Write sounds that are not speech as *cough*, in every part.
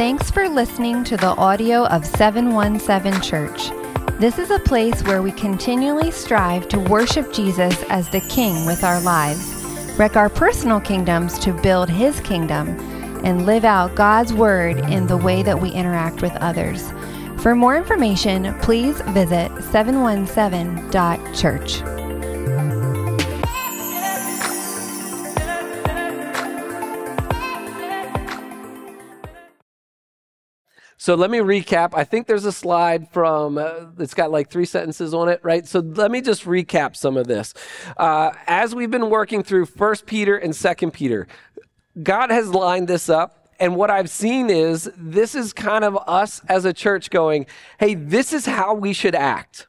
Thanks for listening to the audio of 717 Church. This is a place where we continually strive to worship Jesus as the King with our lives, wreck our personal kingdoms to build His kingdom, and live out God's Word in the way that we interact with others. For more information, please visit 717.church. So let me recap. I think there's a slide from, uh, it's got like three sentences on it, right? So let me just recap some of this. Uh, as we've been working through First Peter and Second Peter, God has lined this up. And what I've seen is this is kind of us as a church going, hey, this is how we should act.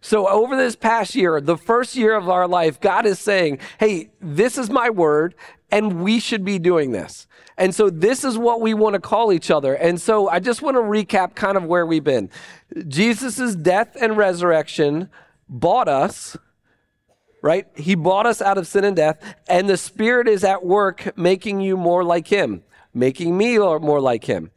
So, over this past year, the first year of our life, God is saying, Hey, this is my word, and we should be doing this. And so, this is what we want to call each other. And so, I just want to recap kind of where we've been. Jesus' death and resurrection bought us, right? He bought us out of sin and death, and the Spirit is at work making you more like Him, making me more like Him.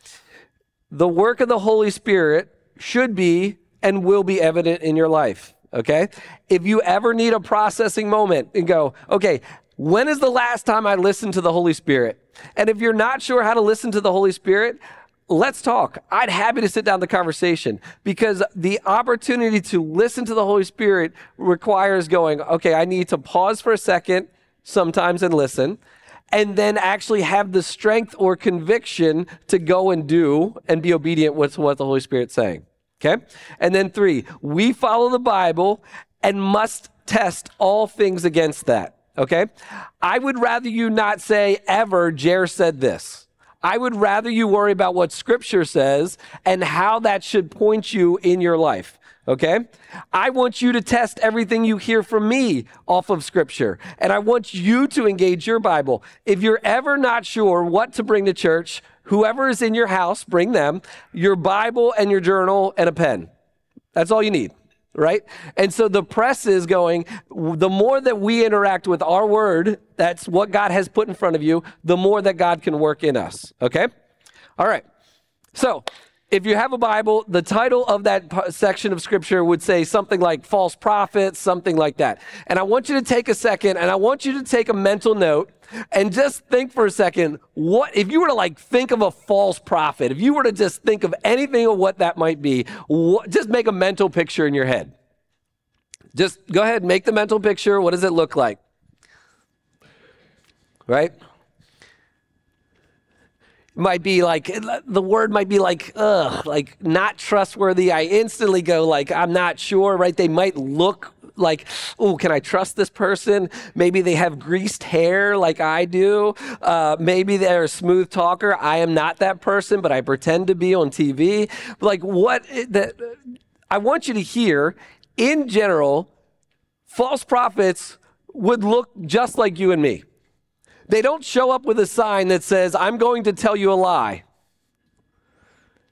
The work of the Holy Spirit should be and will be evident in your life. Okay? If you ever need a processing moment and go, okay, when is the last time I listened to the Holy Spirit? And if you're not sure how to listen to the Holy Spirit, let's talk. I'd happy to sit down the conversation because the opportunity to listen to the Holy Spirit requires going, okay, I need to pause for a second sometimes and listen and then actually have the strength or conviction to go and do and be obedient with what the Holy Spirit's saying. Okay? And then three, we follow the Bible and must test all things against that. Okay? I would rather you not say ever, Jer said this. I would rather you worry about what scripture says and how that should point you in your life. Okay? I want you to test everything you hear from me off of scripture. And I want you to engage your Bible. If you're ever not sure what to bring to church, whoever is in your house, bring them your Bible and your journal and a pen. That's all you need, right? And so the press is going, the more that we interact with our word, that's what God has put in front of you, the more that God can work in us, okay? All right. So, if you have a Bible, the title of that section of scripture would say something like false prophets, something like that. And I want you to take a second and I want you to take a mental note and just think for a second what if you were to like think of a false prophet if you were to just think of anything of what that might be just make a mental picture in your head. Just go ahead make the mental picture what does it look like? Right might be like the word might be like ugh like not trustworthy i instantly go like i'm not sure right they might look like, oh, can I trust this person? Maybe they have greased hair like I do. Uh, maybe they're a smooth talker. I am not that person, but I pretend to be on TV. Like, what that I want you to hear in general, false prophets would look just like you and me. They don't show up with a sign that says, I'm going to tell you a lie.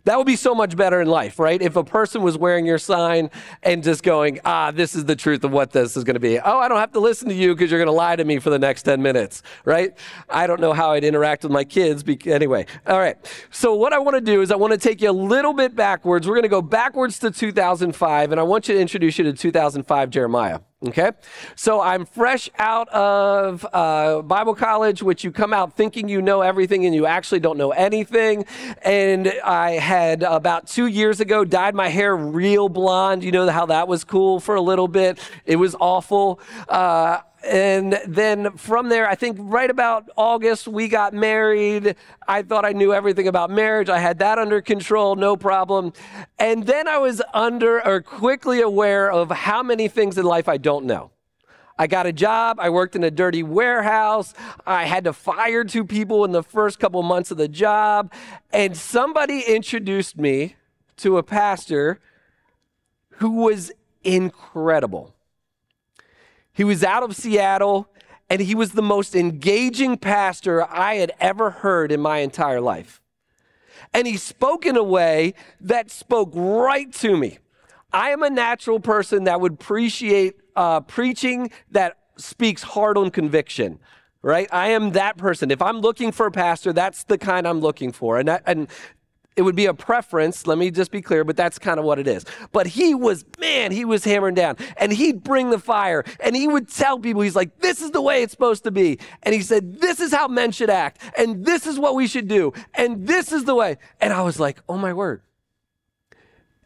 That would be so much better in life, right? If a person was wearing your sign and just going, ah, this is the truth of what this is going to be. Oh, I don't have to listen to you because you're going to lie to me for the next 10 minutes, right? I don't know how I'd interact with my kids. Be- anyway, all right. So, what I want to do is I want to take you a little bit backwards. We're going to go backwards to 2005, and I want you to introduce you to 2005 Jeremiah. Okay? So I'm fresh out of uh, Bible college, which you come out thinking you know everything and you actually don't know anything. And I had about two years ago dyed my hair real blonde. You know how that was cool for a little bit? It was awful. Uh, and then from there, I think right about August, we got married. I thought I knew everything about marriage. I had that under control, no problem. And then I was under or quickly aware of how many things in life I don't know. I got a job. I worked in a dirty warehouse. I had to fire two people in the first couple months of the job. And somebody introduced me to a pastor who was incredible. He was out of Seattle, and he was the most engaging pastor I had ever heard in my entire life. And he spoke in a way that spoke right to me. I am a natural person that would appreciate uh, preaching that speaks hard on conviction right? I am that person. If I'm looking for a pastor, that's the kind I'm looking for. And, and it would be a preference, let me just be clear, but that's kind of what it is. But he was, man, he was hammering down and he'd bring the fire and he would tell people, he's like, this is the way it's supposed to be. And he said, this is how men should act and this is what we should do and this is the way. And I was like, oh my word.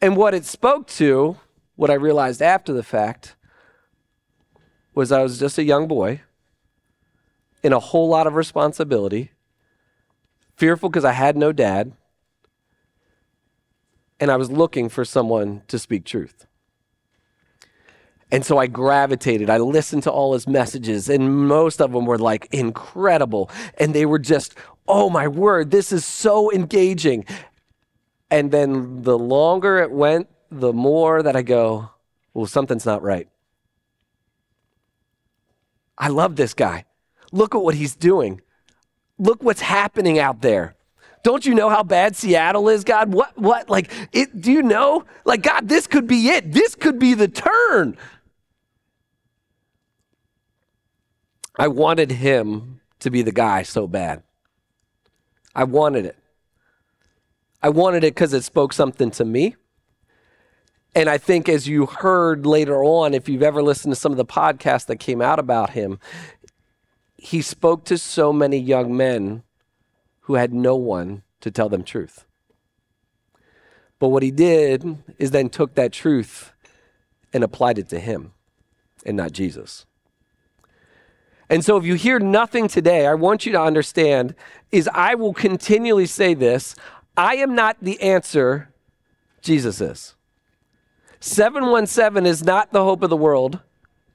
And what it spoke to, what I realized after the fact, was I was just a young boy in a whole lot of responsibility, fearful because I had no dad, and I was looking for someone to speak truth. And so I gravitated. I listened to all his messages, and most of them were like incredible. And they were just, oh my word, this is so engaging. And then the longer it went, the more that I go, well, something's not right. I love this guy. Look at what he's doing. Look what's happening out there. Don't you know how bad Seattle is, God? What, what, like, it, do you know? Like, God, this could be it. This could be the turn. I wanted him to be the guy so bad. I wanted it. I wanted it because it spoke something to me. And I think as you heard later on, if you've ever listened to some of the podcasts that came out about him, he spoke to so many young men who had no one to tell them truth. But what he did is then took that truth and applied it to him and not Jesus. And so if you hear nothing today, I want you to understand is I will continually say this, I am not the answer, Jesus is. 717 is not the hope of the world.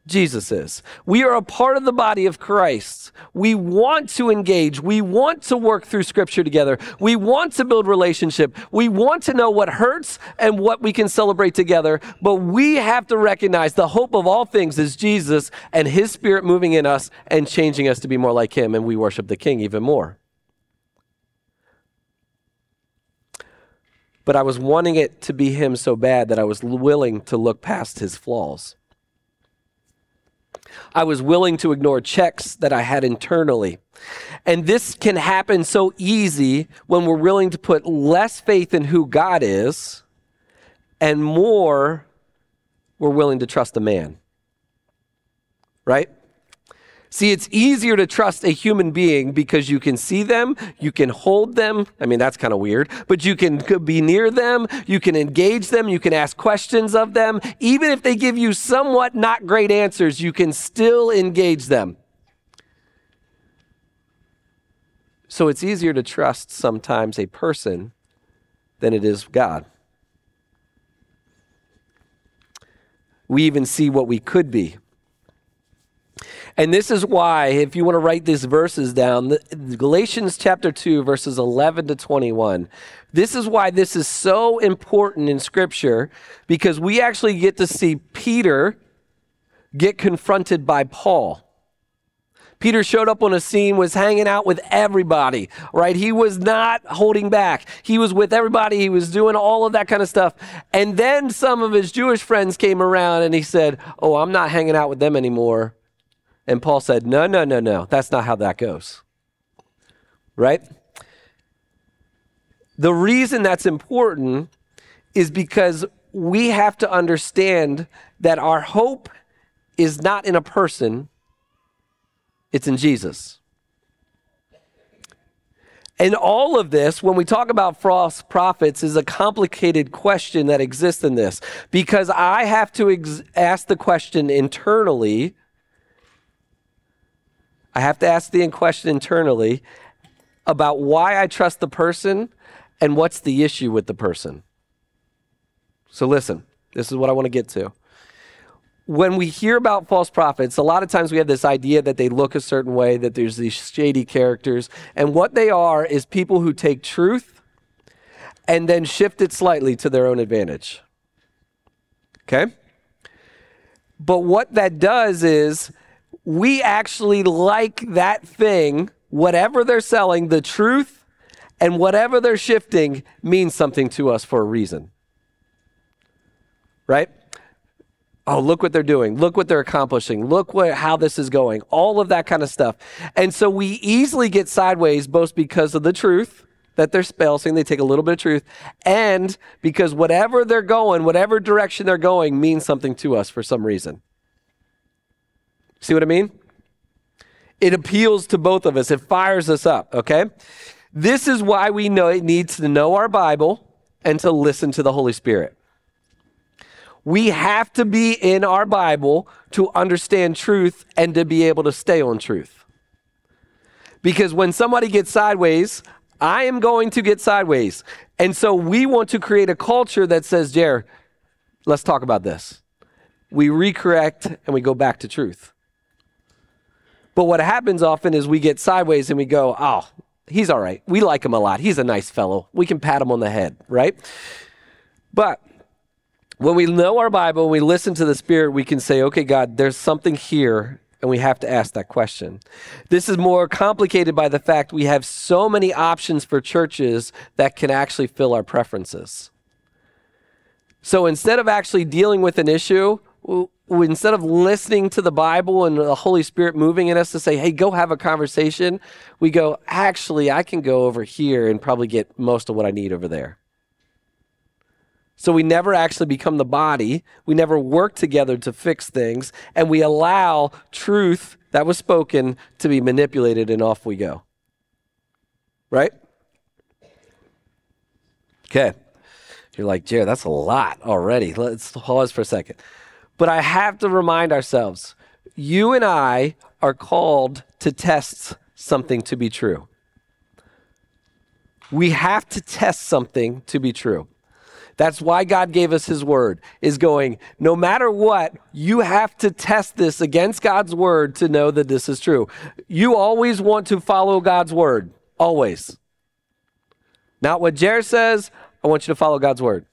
Jesus is. We are a part of the body of Christ. We want to engage. We want to work through scripture together. We want to build relationship. We want to know what hurts and what we can celebrate together. But we have to recognize the hope of all things is Jesus and his spirit moving in us and changing us to be more like him. And we worship the king even more. But I was wanting it to be him so bad that I was willing to look past his flaws. I was willing to ignore checks that I had internally. And this can happen so easy when we're willing to put less faith in who God is and more we're willing to trust a man. Right? See, it's easier to trust a human being because you can see them, you can hold them. I mean, that's kind of weird, but you can be near them, you can engage them, you can ask questions of them. Even if they give you somewhat not great answers, you can still engage them. So it's easier to trust sometimes a person than it is God. We even see what we could be and this is why, if you want to write these verses down, Galatians chapter 2, verses 11 to 21, this is why this is so important in Scripture, because we actually get to see Peter get confronted by Paul. Peter showed up on a scene, was hanging out with everybody, right? He was not holding back. He was with everybody. He was doing all of that kind of stuff. And then some of his Jewish friends came around and he said, Oh, I'm not hanging out with them anymore. And Paul said, No, no, no, no. That's not how that goes. Right? The reason that's important is because we have to understand that our hope is not in a person, it's in Jesus. And all of this, when we talk about false prophets, is a complicated question that exists in this because I have to ex- ask the question internally I have to ask the question internally about why I trust the person and what's the issue with the person. So, listen, this is what I want to get to. When we hear about false prophets, a lot of times we have this idea that they look a certain way, that there's these shady characters. And what they are is people who take truth and then shift it slightly to their own advantage. Okay? But what that does is we actually like that thing, whatever they're selling, the truth and whatever they're shifting means something to us for a reason. Right? Oh, look what they're doing. Look what they're accomplishing. Look what, how this is going. All of that kind of stuff. And so we easily get sideways both because of the truth that they're spelling, they take a little bit of truth, and because whatever they're going, whatever direction they're going, means something to us for some reason. See what I mean? It appeals to both of us. It fires us up, okay? This is why we know it needs to know our Bible and to listen to the Holy Spirit. We have to be in our Bible to understand truth and to be able to stay on truth. Because when somebody gets sideways, I am going to get sideways. And so we want to create a culture that says, Jer, let's talk about this. We recorrect and we go back to truth. But what happens often is we get sideways and we go, oh, he's all right. We like him a lot. He's a nice fellow. We can pat him on the head, right? But when we know our Bible, we listen to the Spirit, we can say, okay, God, there's something here, and we have to ask that question. This is more complicated by the fact we have so many options for churches that can actually fill our preferences. So instead of actually dealing with an issue, instead of listening to the Bible and the Holy Spirit moving in us to say, hey, go have a conversation, we go, actually, I can go over here and probably get most of what I need over there. So we never actually become the body. We never work together to fix things. And we allow truth that was spoken to be manipulated, and off we go. Right? Okay. You're like, Jared, that's a lot already. Let's pause for a second. But I have to remind ourselves you and I are called to test something to be true. We have to test something to be true. That's why God gave us his word, is going, no matter what, you have to test this against God's word to know that this is true. You always want to follow God's word, always. Not what Jared says, I want you to follow God's word.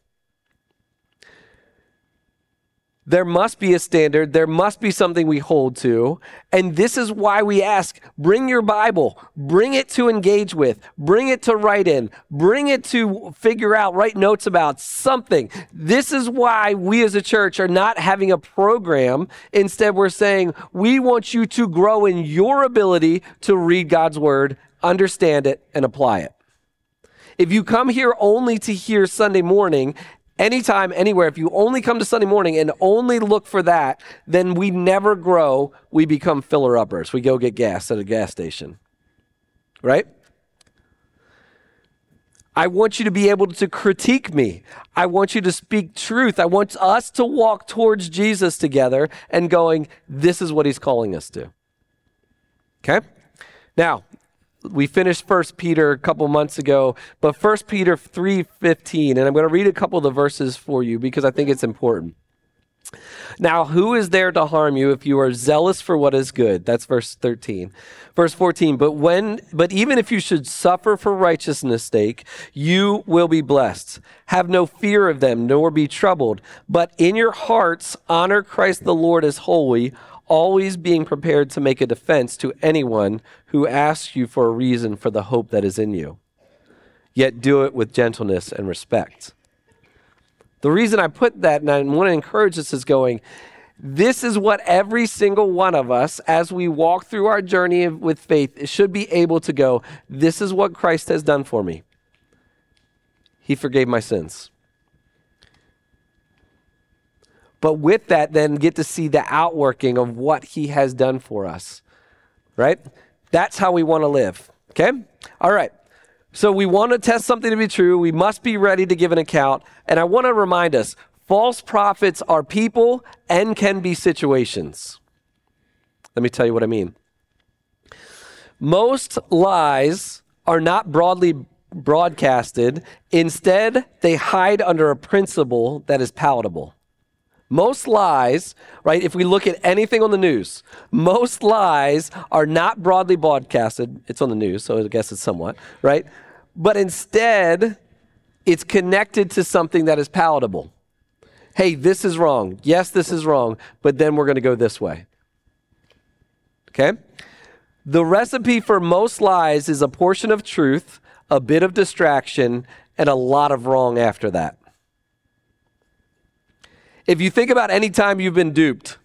There must be a standard. There must be something we hold to. And this is why we ask bring your Bible, bring it to engage with, bring it to write in, bring it to figure out, write notes about something. This is why we as a church are not having a program. Instead, we're saying we want you to grow in your ability to read God's word, understand it, and apply it. If you come here only to hear Sunday morning anytime, anywhere, if you only come to Sunday morning and only look for that, then we never grow. We become filler uppers. We go get gas at a gas station. Right? I want you to be able to critique me. I want you to speak truth. I want us to walk towards Jesus together and going, this is what he's calling us to. Okay? Now, we finished First Peter a couple months ago, but First Peter 3:15, and I'm going to read a couple of the verses for you because I think it's important. Now, who is there to harm you if you are zealous for what is good? That's verse 13. Verse 14, but when but even if you should suffer for righteousness' sake, you will be blessed. Have no fear of them, nor be troubled, but in your hearts honor Christ the Lord as holy always being prepared to make a defense to anyone who asks you for a reason for the hope that is in you. Yet do it with gentleness and respect. The reason I put that, and I want to encourage us, is going, this is what every single one of us, as we walk through our journey with faith, should be able to go, this is what Christ has done for me. He forgave my sins. But with that, then get to see the outworking of what he has done for us, right? That's how we want to live, okay? All right. So we want to test something to be true. We must be ready to give an account. And I want to remind us false prophets are people and can be situations. Let me tell you what I mean. Most lies are not broadly broadcasted. Instead, they hide under a principle that is palatable. Most lies, right, if we look at anything on the news, most lies are not broadly broadcasted. It's on the news, so I guess it's somewhat, right? But instead, it's connected to something that is palatable. Hey, this is wrong. Yes, this is wrong, but then we're going to go this way. Okay? The recipe for most lies is a portion of truth, a bit of distraction, and a lot of wrong after that. If you think about any time you've been duped,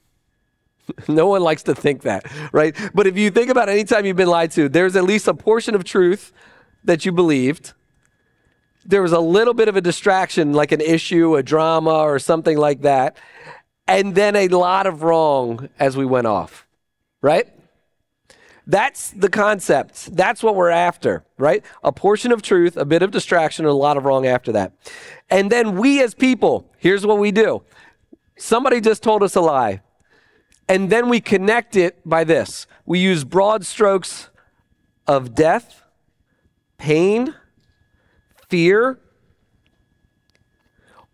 *laughs* no one likes to think that, right? But if you think about any time you've been lied to, there's at least a portion of truth that you believed. There was a little bit of a distraction, like an issue, a drama, or something like that. And then a lot of wrong as we went off, right? That's the concept. That's what we're after, right? A portion of truth, a bit of distraction, and a lot of wrong after that. And then we as people, here's what we do somebody just told us a lie. And then we connect it by this we use broad strokes of death, pain, fear,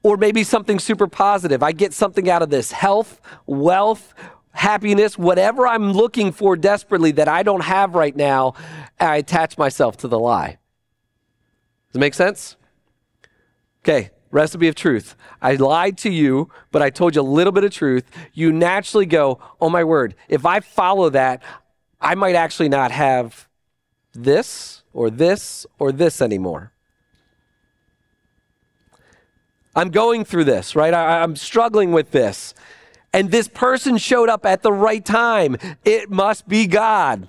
or maybe something super positive. I get something out of this health, wealth, happiness, whatever I'm looking for desperately that I don't have right now, I attach myself to the lie. Does it make sense? Okay, recipe of truth. I lied to you, but I told you a little bit of truth. You naturally go, oh my word, if I follow that, I might actually not have this or this or this anymore. I'm going through this, right? I, am struggling with this. And this person showed up at the right time. It must be God.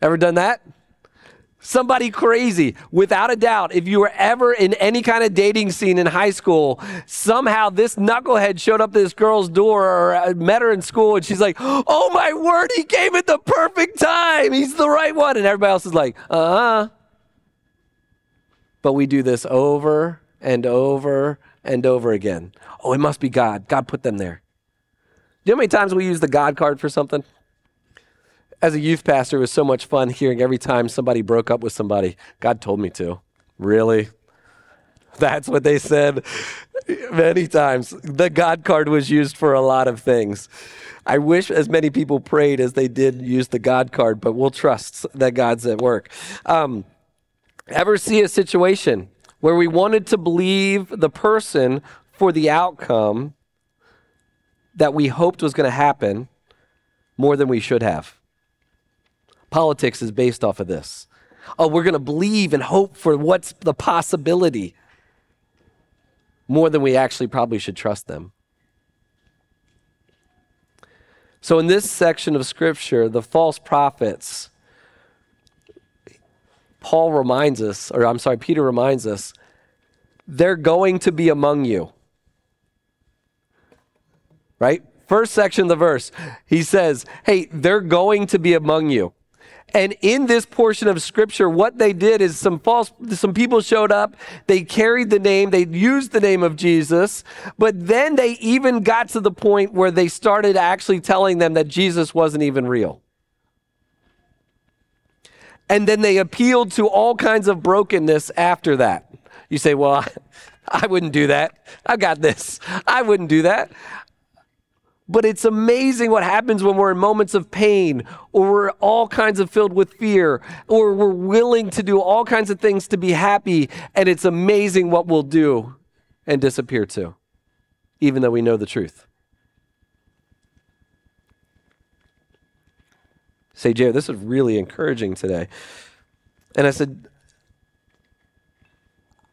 Ever done that? Somebody crazy. Without a doubt, if you were ever in any kind of dating scene in high school, somehow this knucklehead showed up at this girl's door or uh, met her in school and she's like, oh my word, he came at the perfect time. He's the right one. And everybody else is like, uh huh. But we do this over and over and over again. Oh, it must be God. God put them there. Do you know how many times we use the God card for something? As a youth pastor, it was so much fun hearing every time somebody broke up with somebody. God told me to. Really? That's what they said many times. The God card was used for a lot of things. I wish as many people prayed as they did use the God card, but we'll trust that God's at work. Um, ever see a situation where we wanted to believe the person for the outcome that we hoped was going to happen more than we should have. Politics is based off of this. Oh, we're going to believe and hope for what's the possibility more than we actually probably should trust them. So, in this section of scripture, the false prophets Paul reminds us, or I'm sorry, Peter reminds us, they're going to be among you. Right? First section of the verse, he says, hey, they're going to be among you. And in this portion of scripture, what they did is some false, some people showed up. They carried the name. They used the name of Jesus. But then they even got to the point where they started actually telling them that Jesus wasn't even real. And then they appealed to all kinds of brokenness after that. You say, well, *laughs* I wouldn't do that. I've got this. I wouldn't do that. But it's amazing what happens when we're in moments of pain or we're all kinds of filled with fear or we're willing to do all kinds of things to be happy. And it's amazing what we'll do and disappear to, even though we know the truth. say, Jay, this is really encouraging today. And I said,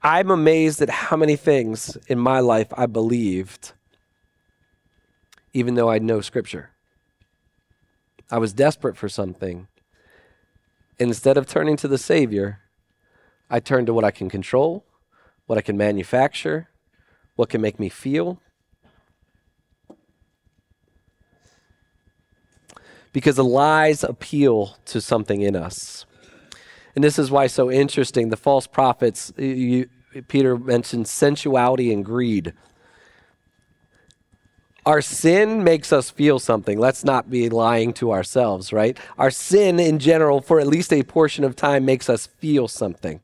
I'm amazed at how many things in my life I believed, even though I know Scripture. I was desperate for something. Instead of turning to the Savior, I turned to what I can control, what I can manufacture, what can make me feel, because the lies appeal to something in us. And this is why so interesting. The false prophets, you, Peter mentioned sensuality and greed. Our sin makes us feel something. Let's not be lying to ourselves, right? Our sin in general, for at least a portion of time, makes us feel something.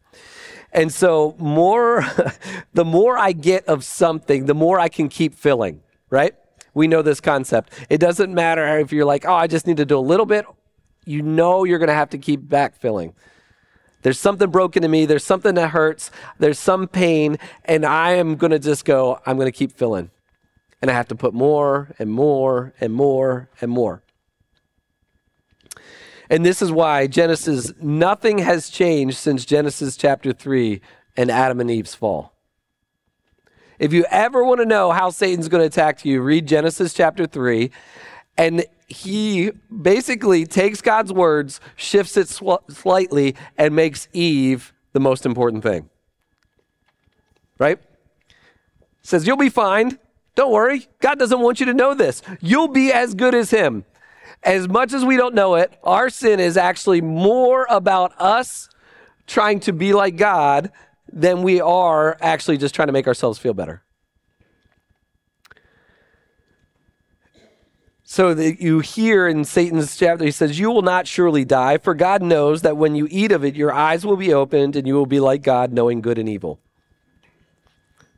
And so, more, *laughs* the more I get of something, the more I can keep filling, right? we know this concept. It doesn't matter if you're like, oh, I just need to do a little bit. You know you're going to have to keep backfilling. There's something broken in me. There's something that hurts. There's some pain. And I am going to just go, I'm going to keep filling. And I have to put more and more and more and more. And this is why Genesis, nothing has changed since Genesis chapter 3 and Adam and Eve's fall. If you ever want to know how Satan's going to attack you, read Genesis chapter 3. And he basically takes God's words, shifts it sw- slightly, and makes Eve the most important thing. Right? Says, You'll be fine. Don't worry. God doesn't want you to know this. You'll be as good as him. As much as we don't know it, our sin is actually more about us trying to be like God than we are actually just trying to make ourselves feel better. So that you hear in Satan's chapter, he says, You will not surely die, for God knows that when you eat of it, your eyes will be opened and you will be like God, knowing good and evil.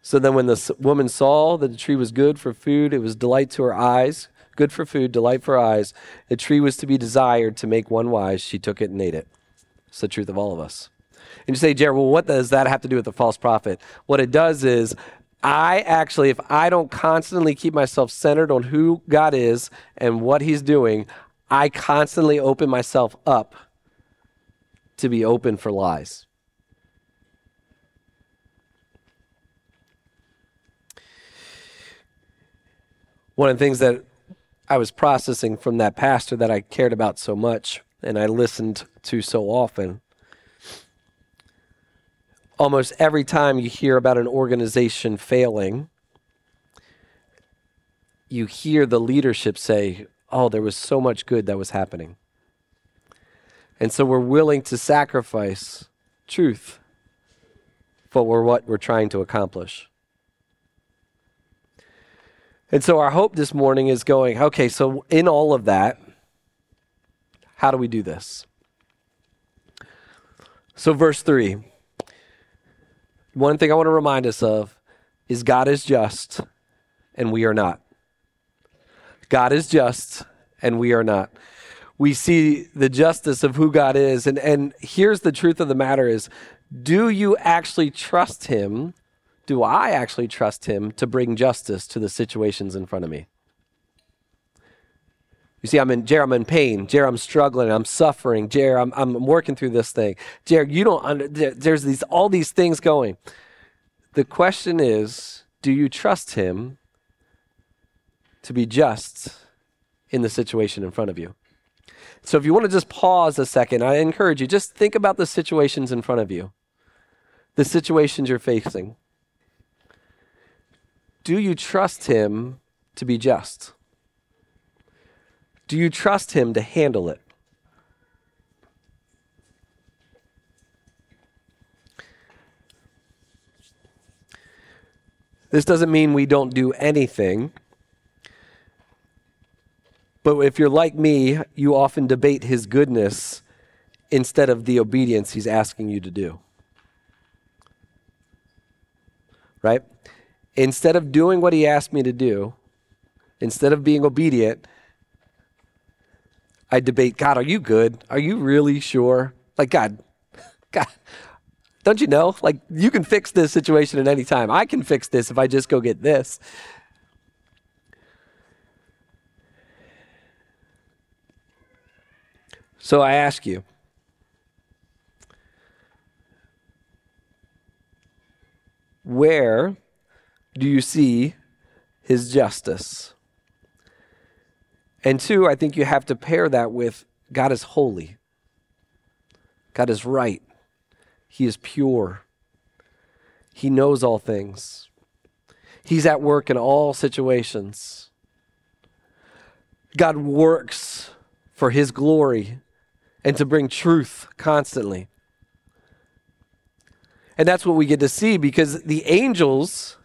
So then, when the woman saw that the tree was good for food, it was delight to her eyes, good for food, delight for eyes. The tree was to be desired to make one wise. She took it and ate it. It's the truth of all of us. And you say, Jared, well, what does that have to do with the false prophet? What it does is I actually, if I don't constantly keep myself centered on who God is and what He's doing, I constantly open myself up to be open for lies. One of the things that I was processing from that pastor that I cared about so much and I listened to so often almost every time you hear about an organization failing, you hear the leadership say, Oh, there was so much good that was happening. And so we're willing to sacrifice truth for what we're trying to accomplish. And so our hope this morning is going, okay, so in all of that, how do we do this? So, verse 3 one thing I want to remind us of is God is just and we are not. God is just and we are not. We see the justice of who God is. And, and here's the truth of the matter is do you actually trust him? Do I actually trust him to bring justice to the situations in front of me? You see, I'm in, Jared, I'm in pain. Jared, I'm struggling. I'm suffering. Jared, I'm, I'm working through this thing. Jared, you don't, under, there's these, all these things going. The question is, do you trust him to be just in the situation in front of you? So if you want to just pause a second, I encourage you, just think about the situations in front of you, the situations you're facing. Do you trust him to be just? Do you trust Him to handle it? This doesn't mean we don't do anything. But if you're like me, you often debate his goodness instead of the obedience he's asking you to do. Right? Instead of doing what he asked me to do, instead of being obedient, I debate, God, are you good? Are you really sure? Like, God, God, don't you know? Like, you can fix this situation at any time. I can fix this if I just go get this. So I ask you, where do you see his justice? And two, I think you have to pair that with God is holy, God is right, He is pure, He knows all things, He's at work in all situations. God works for His glory and to bring truth constantly. And that's what we get to see because the angels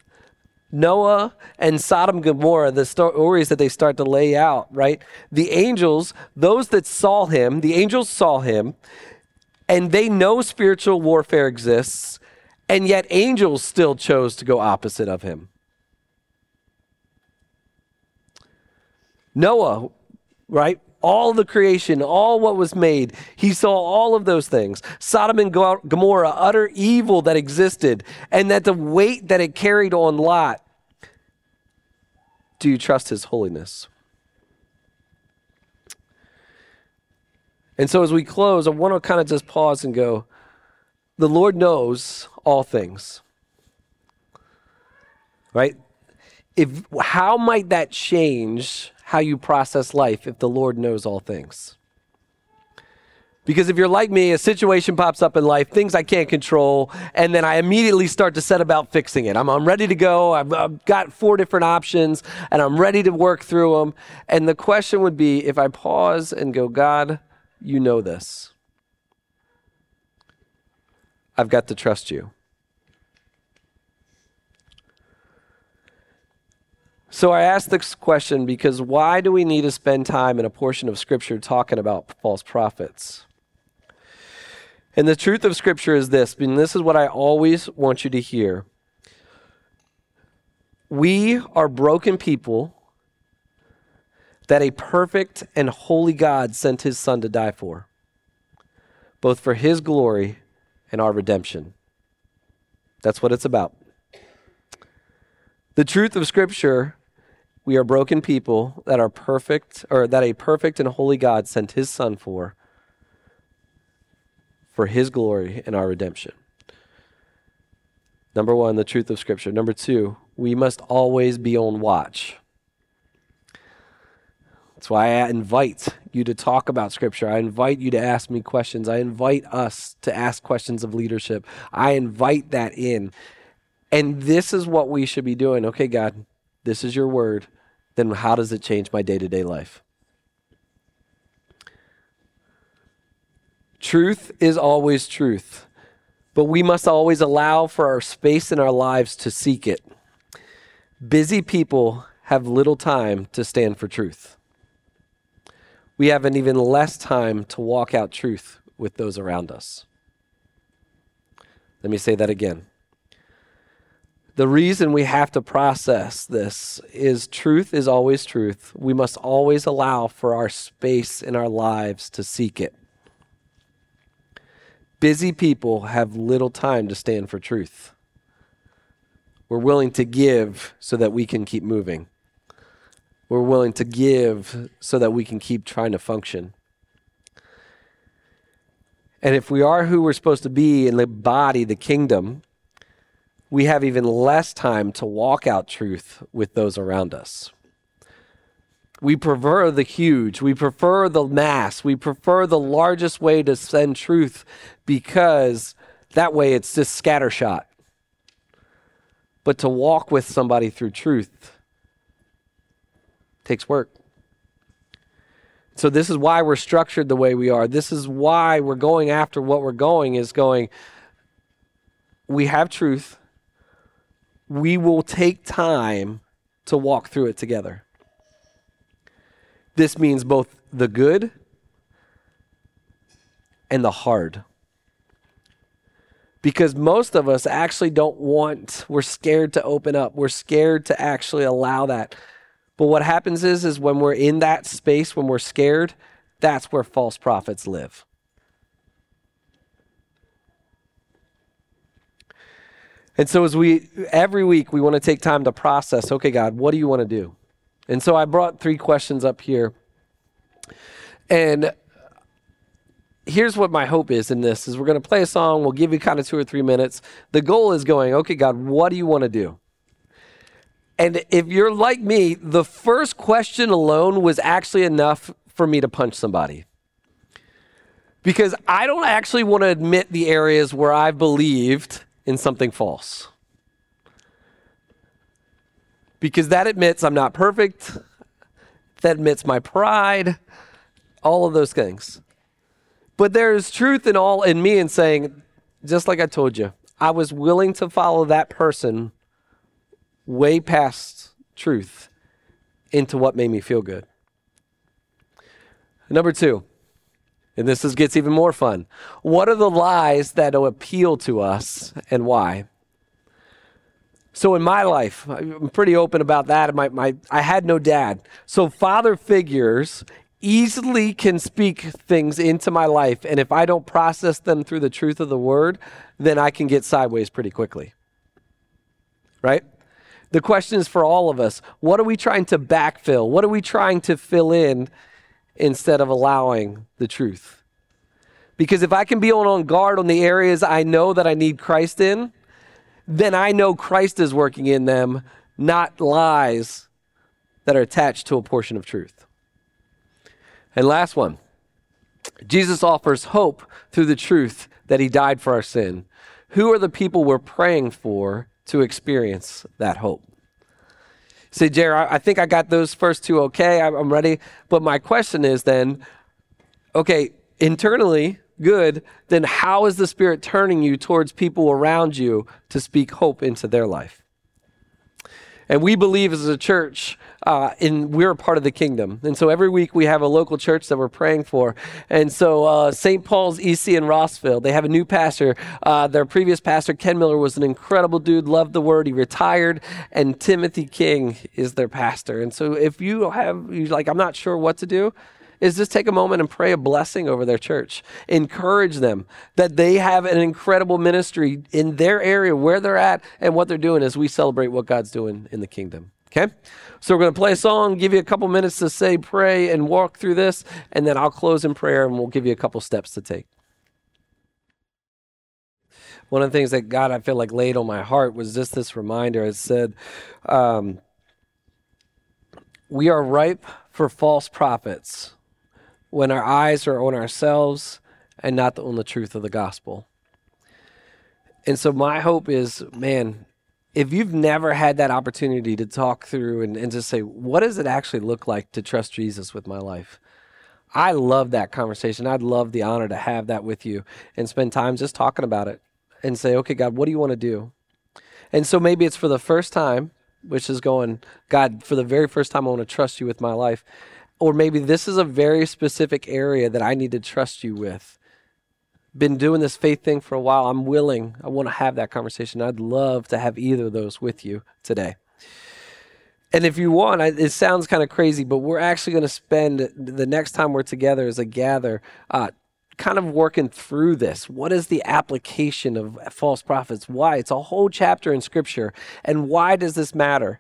Noah and Sodom and Gomorrah, the stories that they start to lay out, right? The angels, those that saw him, the angels saw him, and they know spiritual warfare exists, and yet angels still chose to go opposite of him. Noah, right? All the creation, all what was made, he saw all of those things. Sodom and Gomorrah, utter evil that existed, and that the weight that it carried on Lot. Do you trust his holiness? And so as we close, I want to kind of just pause and go, the Lord knows all things. right? If how might that change how you process life if the Lord knows all things? Because if you're like me, a situation pops up in life, things I can't control, and then I immediately start to set about fixing it. I'm, I'm ready to go. I've, I've got four different options, and I'm ready to work through them. And the question would be if I pause and go, God, you know this. I've got to trust you. So I ask this question because why do we need to spend time in a portion of Scripture talking about false prophets? And the truth of Scripture is this, and this is what I always want you to hear. We are broken people that a perfect and holy God sent his Son to die for, both for his glory and our redemption. That's what it's about. The truth of Scripture we are broken people that are perfect, or that a perfect and holy God sent his Son for, for his glory and our redemption. Number one, the truth of Scripture. Number two, we must always be on watch. That's why I invite you to talk about Scripture. I invite you to ask me questions. I invite us to ask questions of leadership. I invite that in. And this is what we should be doing. Okay, God, this is your word. Then how does it change my day to day life? Truth is always truth, but we must always allow for our space in our lives to seek it. Busy people have little time to stand for truth. We have an even less time to walk out truth with those around us. Let me say that again. The reason we have to process this is truth is always truth. We must always allow for our space in our lives to seek it. Busy people have little time to stand for truth. We're willing to give so that we can keep moving. We're willing to give so that we can keep trying to function. And if we are who we're supposed to be and embody the kingdom, we have even less time to walk out truth with those around us. We prefer the huge. We prefer the mass. We prefer the largest way to send truth because that way it's just scattershot. But to walk with somebody through truth takes work. So this is why we're structured the way we are. This is why we're going after what we're going is going we have truth. We will take time to walk through it together. This means both the good and the hard. Because most of us actually don't want, we're scared to open up. We're scared to actually allow that. But what happens is, is when we're in that space, when we're scared, that's where false prophets live. And so as we every week we want to take time to process, okay, God, what do you want to do? And so I brought three questions up here. And here's what my hope is in this is we're going to play a song, we'll give you kind of 2 or 3 minutes. The goal is going, okay, God, what do you want to do? And if you're like me, the first question alone was actually enough for me to punch somebody. Because I don't actually want to admit the areas where I've believed in something false because that admits I'm not perfect, that admits my pride, all of those things. But there's truth in all in me in saying, just like I told you, I was willing to follow that person way past truth into what made me feel good. Number two, and this is, gets even more fun. What are the lies that appeal to us and why? So in my life, I'm pretty open about that. My, my, I had no dad. So father figures easily can speak things into my life. And if I don't process them through the truth of the word, then I can get sideways pretty quickly. Right? The question is for all of us what are we trying to backfill? What are we trying to fill in instead of allowing the truth? Because if I can be on guard on the areas I know that I need Christ in, then I know Christ is working in them not lies that are attached to a portion of truth. And last one Jesus offers hope through the truth that he died for our sin. Who are the people we're praying for to experience that hope? Say, Jared, I think I got those first two okay. I'm ready. But my question is then, okay, internally, good, then how is the Spirit turning you towards people around you to speak hope into their life? And we believe as a church, uh, in we're a part of the kingdom. And so every week we have a local church that we're praying for. And so uh, St. Paul's EC in Rossville, they have a new pastor. Uh, their previous pastor, Ken Miller, was an incredible dude, loved the word. He retired, and Timothy King is their pastor. And so if you have, like, I'm not sure what to do, is just take a moment and pray a blessing over their church. Encourage them that they have an incredible ministry in their area where they're at and what they're doing as we celebrate what God's doing in the kingdom. Okay? So we're going to play a song, give you a couple minutes to say, pray, and walk through this, and then I'll close in prayer and we'll give you a couple steps to take. One of the things that God, I feel like, laid on my heart was just this reminder. It said, um, We are ripe for false prophets when our eyes are on ourselves and not on the truth of the gospel. And so my hope is, man, if you've never had that opportunity to talk through and, and just say, what does it actually look like to trust Jesus with my life? I love that conversation. I'd love the honor to have that with you and spend time just talking about it and say, okay, God, what do you want to do? And so maybe it's for the first time, which is going, God, for the very first time, I want to trust you with my life or maybe this is a very specific area that I need to trust you with. Been doing this faith thing for a while. I'm willing. I want to have that conversation. I'd love to have either of those with you today. And if you want, it sounds kind of crazy, but we're actually going to spend the next time we're together as a gather, uh, kind of working through this. What is the application of false prophets? Why? It's a whole chapter in Scripture. And why does this matter?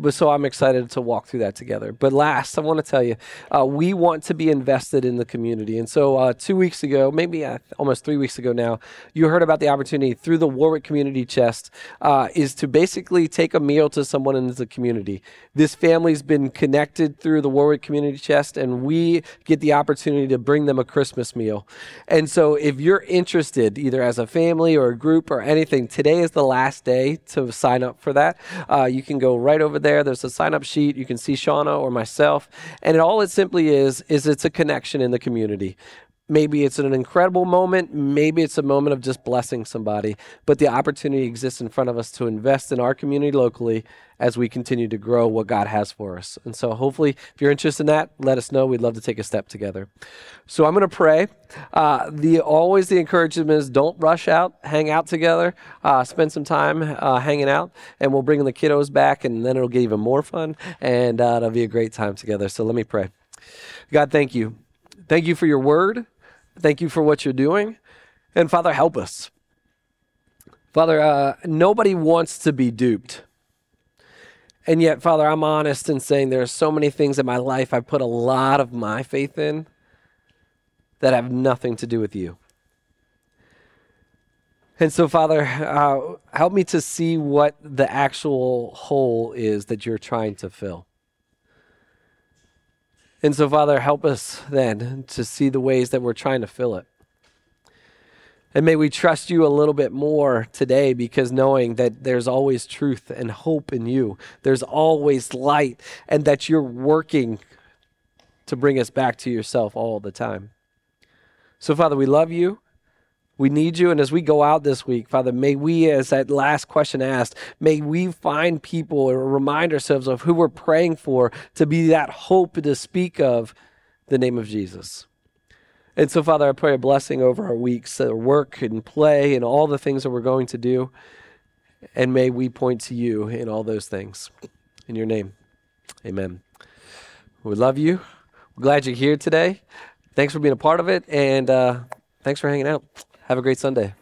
But so I'm excited to walk through that together. But last, I want to tell you, uh, we want to be invested in the community. And so uh, two weeks ago, maybe uh, almost three weeks ago now, you heard about the opportunity through the Warwick Community Chest uh, is to basically take a meal to someone in the community. This family's been connected through the Warwick Community Chest, and we get the opportunity to bring them a Christmas meal. And so if you're interested, either as a family or a group or anything, today is the last day to sign up for that. Uh, you can go right over there there. There's a sign up sheet. You can see Shauna or myself. And it, all it simply is, is it's a connection in the community. Maybe it's an incredible moment. Maybe it's a moment of just blessing somebody. But the opportunity exists in front of us to invest in our community locally as we continue to grow what God has for us. And so, hopefully, if you're interested in that, let us know. We'd love to take a step together. So, I'm going to pray. Uh, the always the encouragement is don't rush out, hang out together, uh, spend some time uh, hanging out, and we'll bring the kiddos back, and then it'll get even more fun, and uh, it'll be a great time together. So, let me pray. God, thank you. Thank you for your word. Thank you for what you're doing. And Father, help us. Father, uh, nobody wants to be duped. And yet, Father, I'm honest in saying there are so many things in my life I put a lot of my faith in that have nothing to do with you. And so, Father, uh, help me to see what the actual hole is that you're trying to fill. And so, Father, help us then to see the ways that we're trying to fill it. And may we trust you a little bit more today because knowing that there's always truth and hope in you, there's always light, and that you're working to bring us back to yourself all the time. So, Father, we love you. We need you. And as we go out this week, Father, may we, as that last question asked, may we find people or remind ourselves of who we're praying for to be that hope to speak of the name of Jesus. And so, Father, I pray a blessing over our weeks, our work and play and all the things that we're going to do. And may we point to you in all those things. In your name, amen. We love you. We're glad you're here today. Thanks for being a part of it. And uh, thanks for hanging out. Have a great Sunday.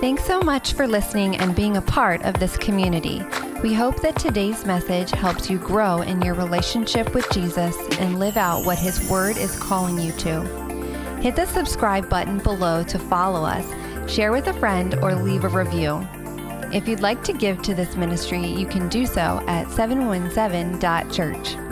Thanks so much for listening and being a part of this community. We hope that today's message helps you grow in your relationship with Jesus and live out what His Word is calling you to. Hit the subscribe button below to follow us, share with a friend, or leave a review. If you'd like to give to this ministry, you can do so at 717.church.